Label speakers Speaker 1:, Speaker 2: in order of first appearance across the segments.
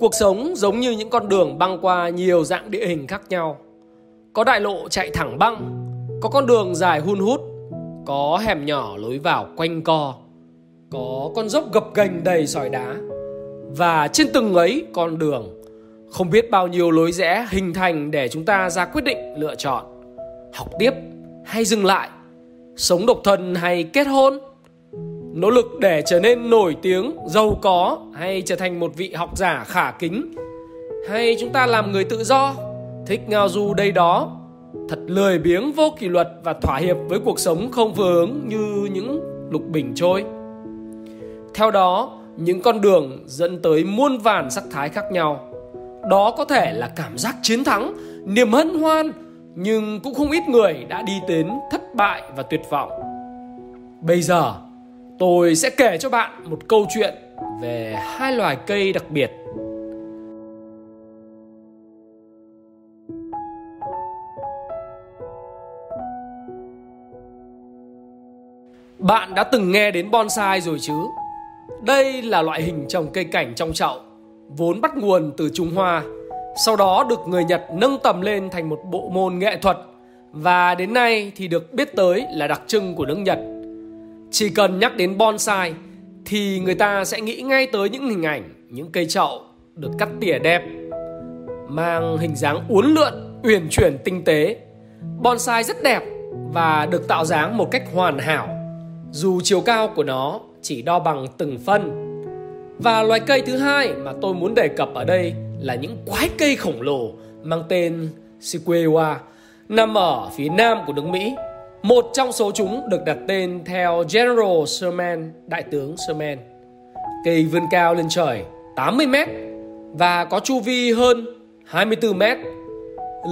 Speaker 1: Cuộc sống giống như những con đường băng qua nhiều dạng địa hình khác nhau. Có đại lộ chạy thẳng băng, có con đường dài hun hút, có hẻm nhỏ lối vào quanh co, có con dốc gập ghềnh đầy sỏi đá. Và trên từng ấy con đường, không biết bao nhiêu lối rẽ hình thành để chúng ta ra quyết định lựa chọn. Học tiếp hay dừng lại, sống độc thân hay kết hôn, nỗ lực để trở nên nổi tiếng, giàu có hay trở thành một vị học giả khả kính hay chúng ta làm người tự do, thích ngao du đây đó, thật lười biếng vô kỷ luật và thỏa hiệp với cuộc sống không vừa hướng như những lục bình trôi. Theo đó, những con đường dẫn tới muôn vàn sắc thái khác nhau. Đó có thể là cảm giác chiến thắng, niềm hân hoan, nhưng cũng không ít người đã đi đến thất bại và tuyệt vọng. Bây giờ, tôi sẽ kể cho bạn một câu chuyện về hai loài cây đặc biệt Bạn đã từng nghe đến bonsai rồi chứ? Đây là loại hình trồng cây cảnh trong chậu, vốn bắt nguồn từ Trung Hoa, sau đó được người Nhật nâng tầm lên thành một bộ môn nghệ thuật và đến nay thì được biết tới là đặc trưng của nước Nhật. Chỉ cần nhắc đến bonsai thì người ta sẽ nghĩ ngay tới những hình ảnh những cây chậu được cắt tỉa đẹp, mang hình dáng uốn lượn, uyển chuyển tinh tế. Bonsai rất đẹp và được tạo dáng một cách hoàn hảo, dù chiều cao của nó chỉ đo bằng từng phân. Và loài cây thứ hai mà tôi muốn đề cập ở đây là những quái cây khổng lồ mang tên Sequoia nằm ở phía nam của nước Mỹ. Một trong số chúng được đặt tên theo General Sherman, đại tướng Sherman. Cây vươn cao lên trời 80 mét và có chu vi hơn 24 mét.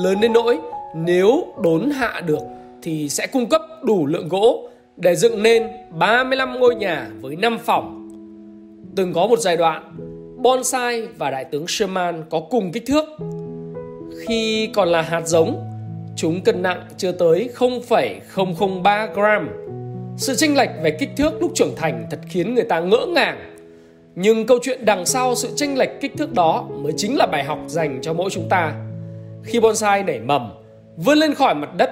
Speaker 1: Lớn đến nỗi nếu đốn hạ được thì sẽ cung cấp đủ lượng gỗ để dựng nên 35 ngôi nhà với 5 phòng. Từng có một giai đoạn, bonsai và đại tướng Sherman có cùng kích thước. Khi còn là hạt giống, chúng cân nặng chưa tới 0,003 gram. Sự chênh lệch về kích thước lúc trưởng thành thật khiến người ta ngỡ ngàng. Nhưng câu chuyện đằng sau sự chênh lệch kích thước đó mới chính là bài học dành cho mỗi chúng ta. Khi bonsai nảy mầm, vươn lên khỏi mặt đất,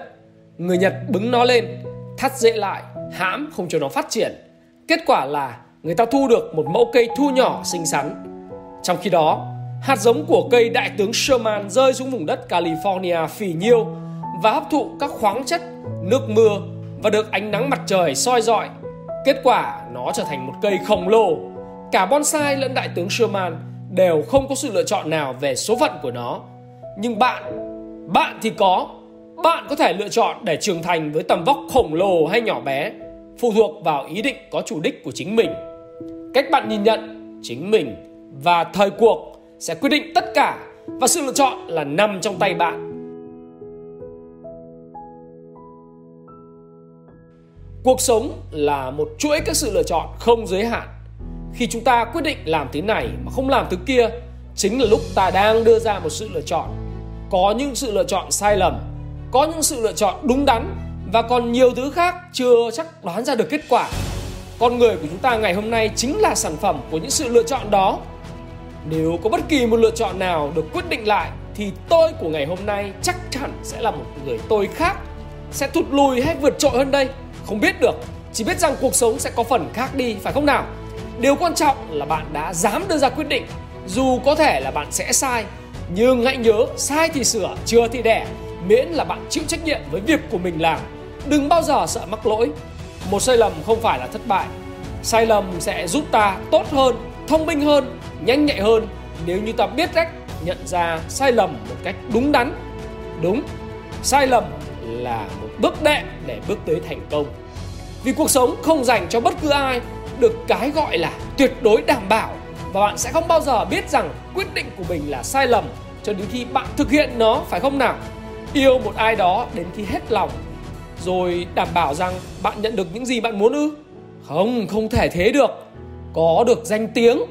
Speaker 1: người Nhật bứng nó lên, thắt dễ lại, hãm không cho nó phát triển. Kết quả là người ta thu được một mẫu cây thu nhỏ xinh xắn. Trong khi đó, hạt giống của cây đại tướng Sherman rơi xuống vùng đất California phì nhiêu và hấp thụ các khoáng chất, nước mưa và được ánh nắng mặt trời soi rọi. Kết quả nó trở thành một cây khổng lồ. Cả bonsai lẫn đại tướng Sherman đều không có sự lựa chọn nào về số phận của nó. Nhưng bạn, bạn thì có. Bạn có thể lựa chọn để trưởng thành với tầm vóc khổng lồ hay nhỏ bé, phụ thuộc vào ý định có chủ đích của chính mình. Cách bạn nhìn nhận chính mình và thời cuộc sẽ quyết định tất cả và sự lựa chọn là nằm trong tay bạn. Cuộc sống là một chuỗi các sự lựa chọn không giới hạn. Khi chúng ta quyết định làm thứ này mà không làm thứ kia, chính là lúc ta đang đưa ra một sự lựa chọn. Có những sự lựa chọn sai lầm, có những sự lựa chọn đúng đắn và còn nhiều thứ khác chưa chắc đoán ra được kết quả. Con người của chúng ta ngày hôm nay chính là sản phẩm của những sự lựa chọn đó. Nếu có bất kỳ một lựa chọn nào được quyết định lại thì tôi của ngày hôm nay chắc chắn sẽ là một người tôi khác, sẽ thụt lùi hay vượt trội hơn đây không biết được Chỉ biết rằng cuộc sống sẽ có phần khác đi phải không nào? Điều quan trọng là bạn đã dám đưa ra quyết định. Dù có thể là bạn sẽ sai Nhưng hãy nhớ sai thì sửa, chưa thì đẻ. Miễn là bạn chịu trách nhiệm với việc của mình làm. Đừng bao giờ sợ mắc lỗi. Một sai lầm không phải là thất bại. Sai lầm sẽ giúp ta tốt hơn, thông minh hơn, nhanh nhạy hơn Nếu như ta biết cách nhận ra sai lầm một cách đúng đắn. Đúng, sai lầm là một bước đệm để bước tới thành công. Vì cuộc sống không dành cho bất cứ ai được cái gọi là tuyệt đối đảm bảo, và bạn sẽ không bao giờ biết rằng quyết định của mình là sai lầm cho đến khi bạn thực hiện nó, phải không nào? Yêu một ai đó đến khi hết lòng, rồi đảm bảo rằng bạn nhận được những gì bạn muốn ư? Không không thể thế được. Có được danh tiếng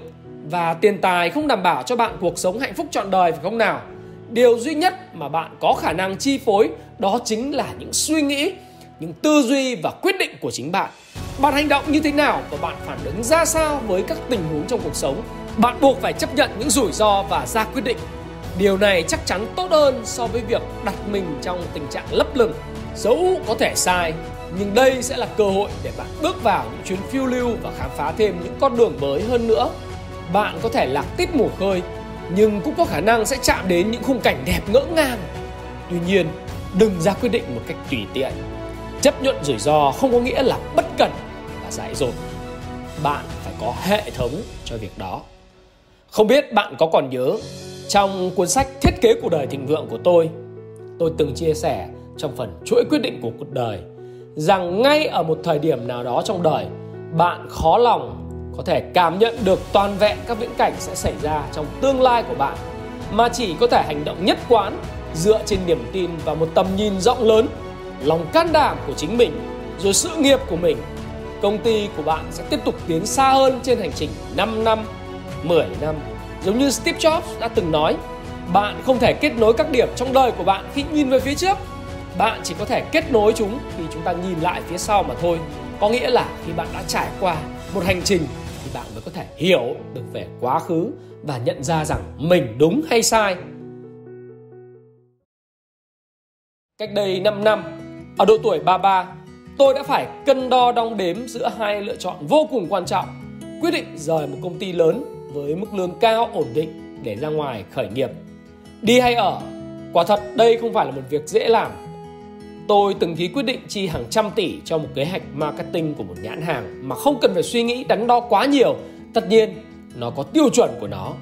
Speaker 1: và tiền tài không đảm bảo cho bạn cuộc sống hạnh phúc trọn đời, phải không nào? Điều duy nhất mà bạn có khả năng chi phối đó chính là những suy nghĩ, những tư duy và quyết định của chính bạn. Bạn hành động như thế nào và bạn phản ứng ra sao với các tình huống trong cuộc sống, bạn buộc phải chấp nhận những rủi ro và ra quyết định. Điều này chắc chắn tốt hơn so với việc đặt mình trong tình trạng lấp lửng. Dẫu có thể sai, nhưng đây sẽ là cơ hội để bạn bước vào những chuyến phiêu lưu và khám phá thêm những con đường mới hơn nữa. Bạn có thể lạc tít mồ khơi nhưng cũng có khả năng sẽ chạm đến những khung cảnh đẹp ngỡ ngàng. Tuy nhiên đừng ra quyết định một cách tùy tiện. Chấp nhận rủi ro không có nghĩa là bất cẩn và dại dột. Bạn phải có hệ thống cho việc đó. Không biết bạn có còn nhớ, trong cuốn sách thiết kế cuộc đời thịnh vượng của tôi tôi từng chia sẻ trong phần chuỗi quyết định của cuộc đời rằng ngay ở một thời điểm nào đó trong đời, bạn khó lòng có thể cảm nhận được toàn vẹn các viễn cảnh sẽ xảy ra trong tương lai của bạn, mà chỉ có thể hành động nhất quán dựa trên niềm tin và một tầm nhìn rộng lớn, lòng can đảm của chính mình, rồi sự nghiệp của mình, công ty của bạn sẽ tiếp tục tiến xa hơn trên hành trình 5 năm 10 năm. Giống như Steve Jobs đã từng nói, bạn không thể kết nối các điểm trong đời của bạn khi nhìn về phía trước. Bạn chỉ có thể kết nối chúng khi chúng ta nhìn lại phía sau mà thôi. Có nghĩa là khi bạn đã trải qua một hành trình thì bạn mới có thể hiểu được về quá khứ và nhận ra rằng mình đúng hay sai. Cách đây 5 năm ở độ tuổi 33 tôi đã phải cân đo đong đếm giữa hai lựa chọn vô cùng quan trọng quyết định rời một công ty lớn với mức lương cao ổn định để ra ngoài khởi nghiệp. Đi hay ở quả thật đây không phải là một việc dễ làm. Tôi từng ký quyết định chi hàng trăm tỷ cho một kế hoạch marketing của một nhãn hàng mà không cần phải suy nghĩ đắn đo quá nhiều. Tất nhiên, nó có tiêu chuẩn của nó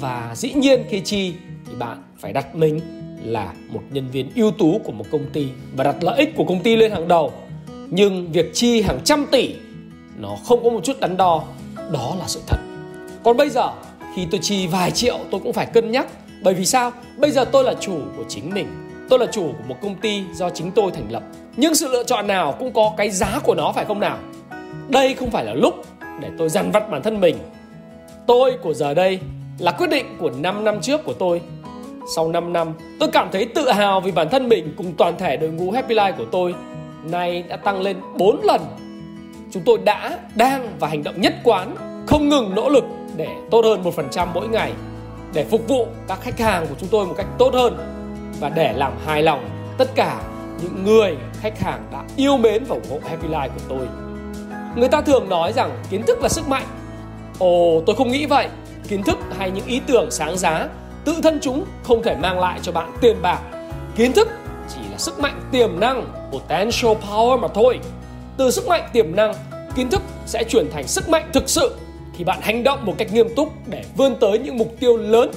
Speaker 1: và dĩ nhiên khi chi thì bạn phải đặt mình là một nhân viên ưu tú của một công ty và đặt lợi ích của công ty lên hàng đầu. Nhưng việc chi hàng trăm tỷ nó không có một chút đắn đo, đó là sự thật. Còn bây giờ khi tôi chi vài triệu tôi cũng phải cân nhắc. Bởi vì sao? Bây giờ tôi là chủ của chính mình. Tôi là chủ của một công ty do chính tôi thành lập. Nhưng sự lựa chọn nào cũng có cái giá của nó phải không nào? Đây không phải là lúc để tôi dằn vặt bản thân mình. Tôi của giờ đây là quyết định của 5 năm trước của tôi. Sau 5 năm tôi cảm thấy tự hào vì bản thân mình cùng toàn thể đội ngũ Happy Life của tôi Nay đã tăng lên 4 lần Chúng tôi đã, đang và hành động nhất quán Không ngừng nỗ lực để tốt hơn 1% mỗi ngày Để phục vụ các khách hàng của chúng tôi một cách tốt hơn và để làm hài lòng tất cả những người khách hàng đã yêu mến và ủng hộ Happy Life của tôi. Người ta thường nói rằng kiến thức là sức mạnh. Ồ, tôi không nghĩ vậy. Kiến thức hay những ý tưởng sáng giá tự thân chúng không thể mang lại cho bạn tiền bạc. Kiến thức chỉ là sức mạnh tiềm năng, potential power mà thôi. Từ sức mạnh tiềm năng, kiến thức sẽ chuyển thành sức mạnh thực sự khi bạn hành động một cách nghiêm túc để vươn tới những mục tiêu lớn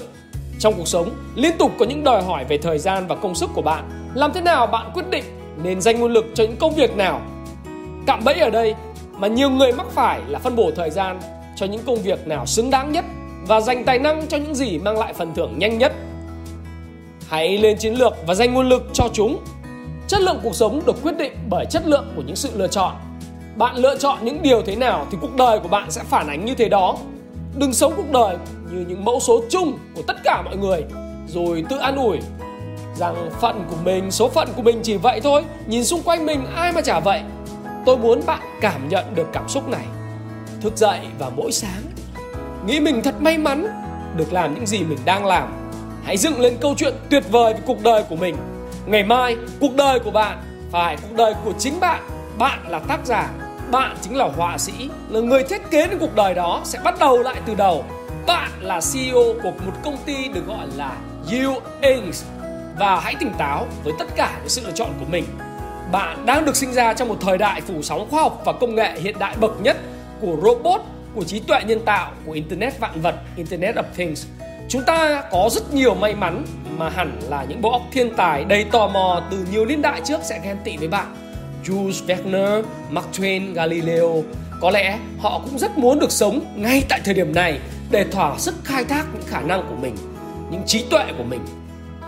Speaker 1: trong cuộc sống, liên tục có những đòi hỏi về thời gian và công sức của bạn. Làm thế nào bạn quyết định nên dành nguồn lực cho những công việc nào? Cạm bẫy ở đây mà nhiều người mắc phải là phân bổ thời gian cho những công việc nào xứng đáng nhất và dành tài năng cho những gì mang lại phần thưởng nhanh nhất. Hãy lên chiến lược và dành nguồn lực cho chúng. Chất lượng cuộc sống được quyết định bởi chất lượng của những sự lựa chọn. Bạn lựa chọn những điều thế nào thì cuộc đời của bạn sẽ phản ánh như thế đó. Đừng sống cuộc đời như những mẫu số chung của tất cả mọi người, rồi tự an ủi rằng phận của mình, số phận của mình chỉ vậy thôi nhìn xung quanh mình, ai mà chả vậy tôi muốn bạn cảm nhận được cảm xúc này thức dậy vào mỗi sáng nghĩ mình thật may mắn được làm những gì mình đang làm hãy dựng lên câu chuyện tuyệt vời về cuộc đời của mình ngày mai cuộc đời của bạn phải cuộc đời của chính bạn bạn là tác giả bạn chính là họa sĩ là người thiết kế đến cuộc đời đó sẽ bắt đầu lại từ đầu bạn là CEO của một công ty được gọi là You Inc. Và hãy tỉnh táo với tất cả những sự lựa chọn của mình. Bạn đang được sinh ra trong một thời đại phủ sóng khoa học và công nghệ hiện đại bậc nhất của robot, của trí tuệ nhân tạo, của Internet vạn vật, Internet of Things. Chúng ta có rất nhiều may mắn mà hẳn là những bộ óc thiên tài đầy tò mò từ nhiều niên đại trước sẽ ghen tị với bạn. Jules Verne, Mark Twain, Galileo Có lẽ họ cũng rất muốn được sống ngay tại thời điểm này để thỏa sức khai thác những khả năng của mình những trí tuệ của mình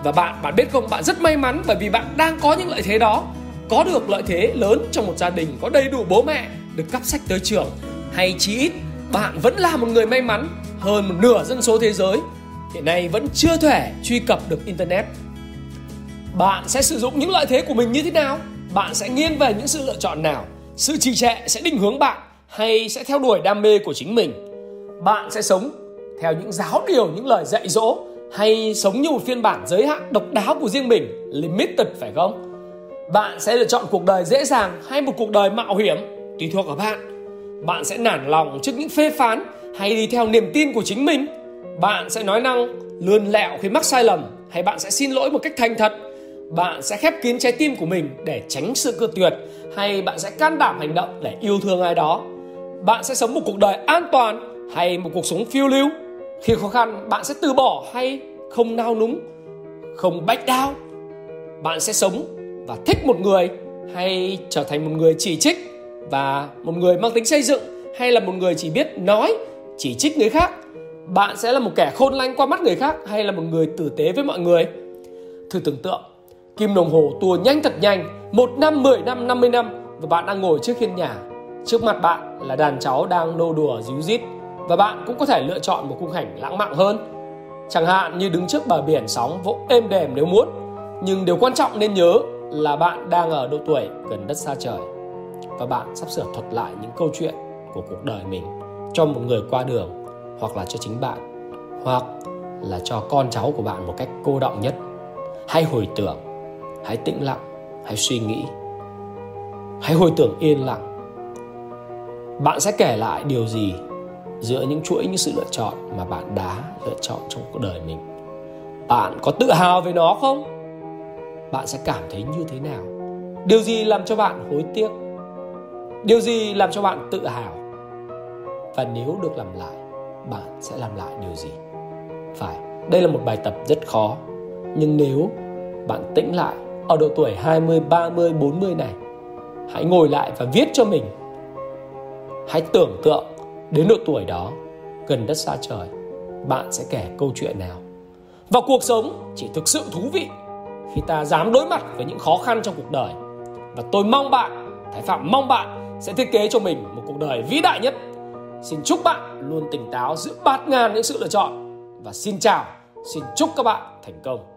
Speaker 1: và bạn bạn biết không bạn rất may mắn bởi vì bạn đang có những lợi thế đó có được lợi thế lớn trong một gia đình có đầy đủ bố mẹ được cắp sách tới trường hay chí ít bạn vẫn là một người may mắn hơn một nửa dân số thế giới. Hiện nay vẫn chưa thể truy cập được internet. Bạn sẽ sử dụng những lợi thế của mình như thế nào? Bạn sẽ nghiêng về những sự lựa chọn nào? Sự trì trệ sẽ định hướng bạn hay sẽ theo đuổi đam mê của chính mình? Bạn sẽ sống theo những giáo điều, những lời dạy dỗ hay sống như một phiên bản giới hạn độc đáo của riêng mình, limited phải không? Bạn sẽ lựa chọn cuộc đời dễ dàng hay một cuộc đời mạo hiểm, tùy thuộc vào bạn. Bạn sẽ nản lòng trước những phê phán hay đi theo niềm tin của chính mình. Bạn sẽ nói năng lươn lẹo khi mắc sai lầm hay bạn sẽ xin lỗi một cách thành thật. Bạn sẽ khép kín trái tim của mình để tránh sự cự tuyệt hay bạn sẽ can đảm hành động để yêu thương ai đó. Bạn sẽ sống một cuộc đời an toàn hay một cuộc sống phiêu lưu. Khi khó khăn, bạn sẽ từ bỏ hay không nao núng, không bách đau. Bạn sẽ sống và thích một người hay trở thành một người chỉ trích và một người mang tính xây dựng hay là một người chỉ biết nói, chỉ trích người khác, bạn sẽ là một kẻ khôn lanh qua mắt người khác hay là một người tử tế với mọi người? Thử tưởng tượng, kim đồng hồ tua nhanh thật nhanh, một năm, mười năm năm mươi năm và bạn đang ngồi trước hiên nhà. Trước mặt bạn là đàn cháu đang nô đùa díu dít và bạn cũng có thể lựa chọn một khung cảnh lãng mạn hơn. Chẳng hạn như đứng trước bờ biển sóng vỗ êm đềm nếu muốn, nhưng điều quan trọng nên nhớ là bạn đang ở độ tuổi gần đất xa trời và bạn sắp sửa thuật lại những câu chuyện của cuộc đời mình cho một người qua đường hoặc là cho chính bạn, hoặc là cho con cháu của bạn một cách cô động nhất. Hãy hồi tưởng, hãy tĩnh lặng, hãy suy nghĩ. Hãy hồi tưởng yên lặng. Bạn sẽ kể lại điều gì giữa những chuỗi những sự lựa chọn mà bạn đã lựa chọn trong cuộc đời mình? Bạn có tự hào về nó không? Bạn sẽ cảm thấy như thế nào? Điều gì làm cho bạn hối tiếc? Điều gì làm cho bạn tự hào? Và nếu được làm lại bạn sẽ làm lại điều gì? Phải đây là một bài tập rất khó. Nhưng nếu bạn tĩnh lại ở độ tuổi 20, 30, 40 này hãy ngồi lại và viết cho mình. Hãy tưởng tượng đến độ tuổi đó gần đất xa trời bạn sẽ kể câu chuyện nào. Và cuộc sống chỉ thực sự thú vị khi ta dám đối mặt với những khó khăn trong cuộc đời. Và tôi mong bạn thái phạm mong bạn sẽ thiết kế cho mình một cuộc đời vĩ đại nhất. Xin chúc bạn luôn tỉnh táo giữa bát ngàn những sự lựa chọn. Và xin chào, xin chúc các bạn thành công.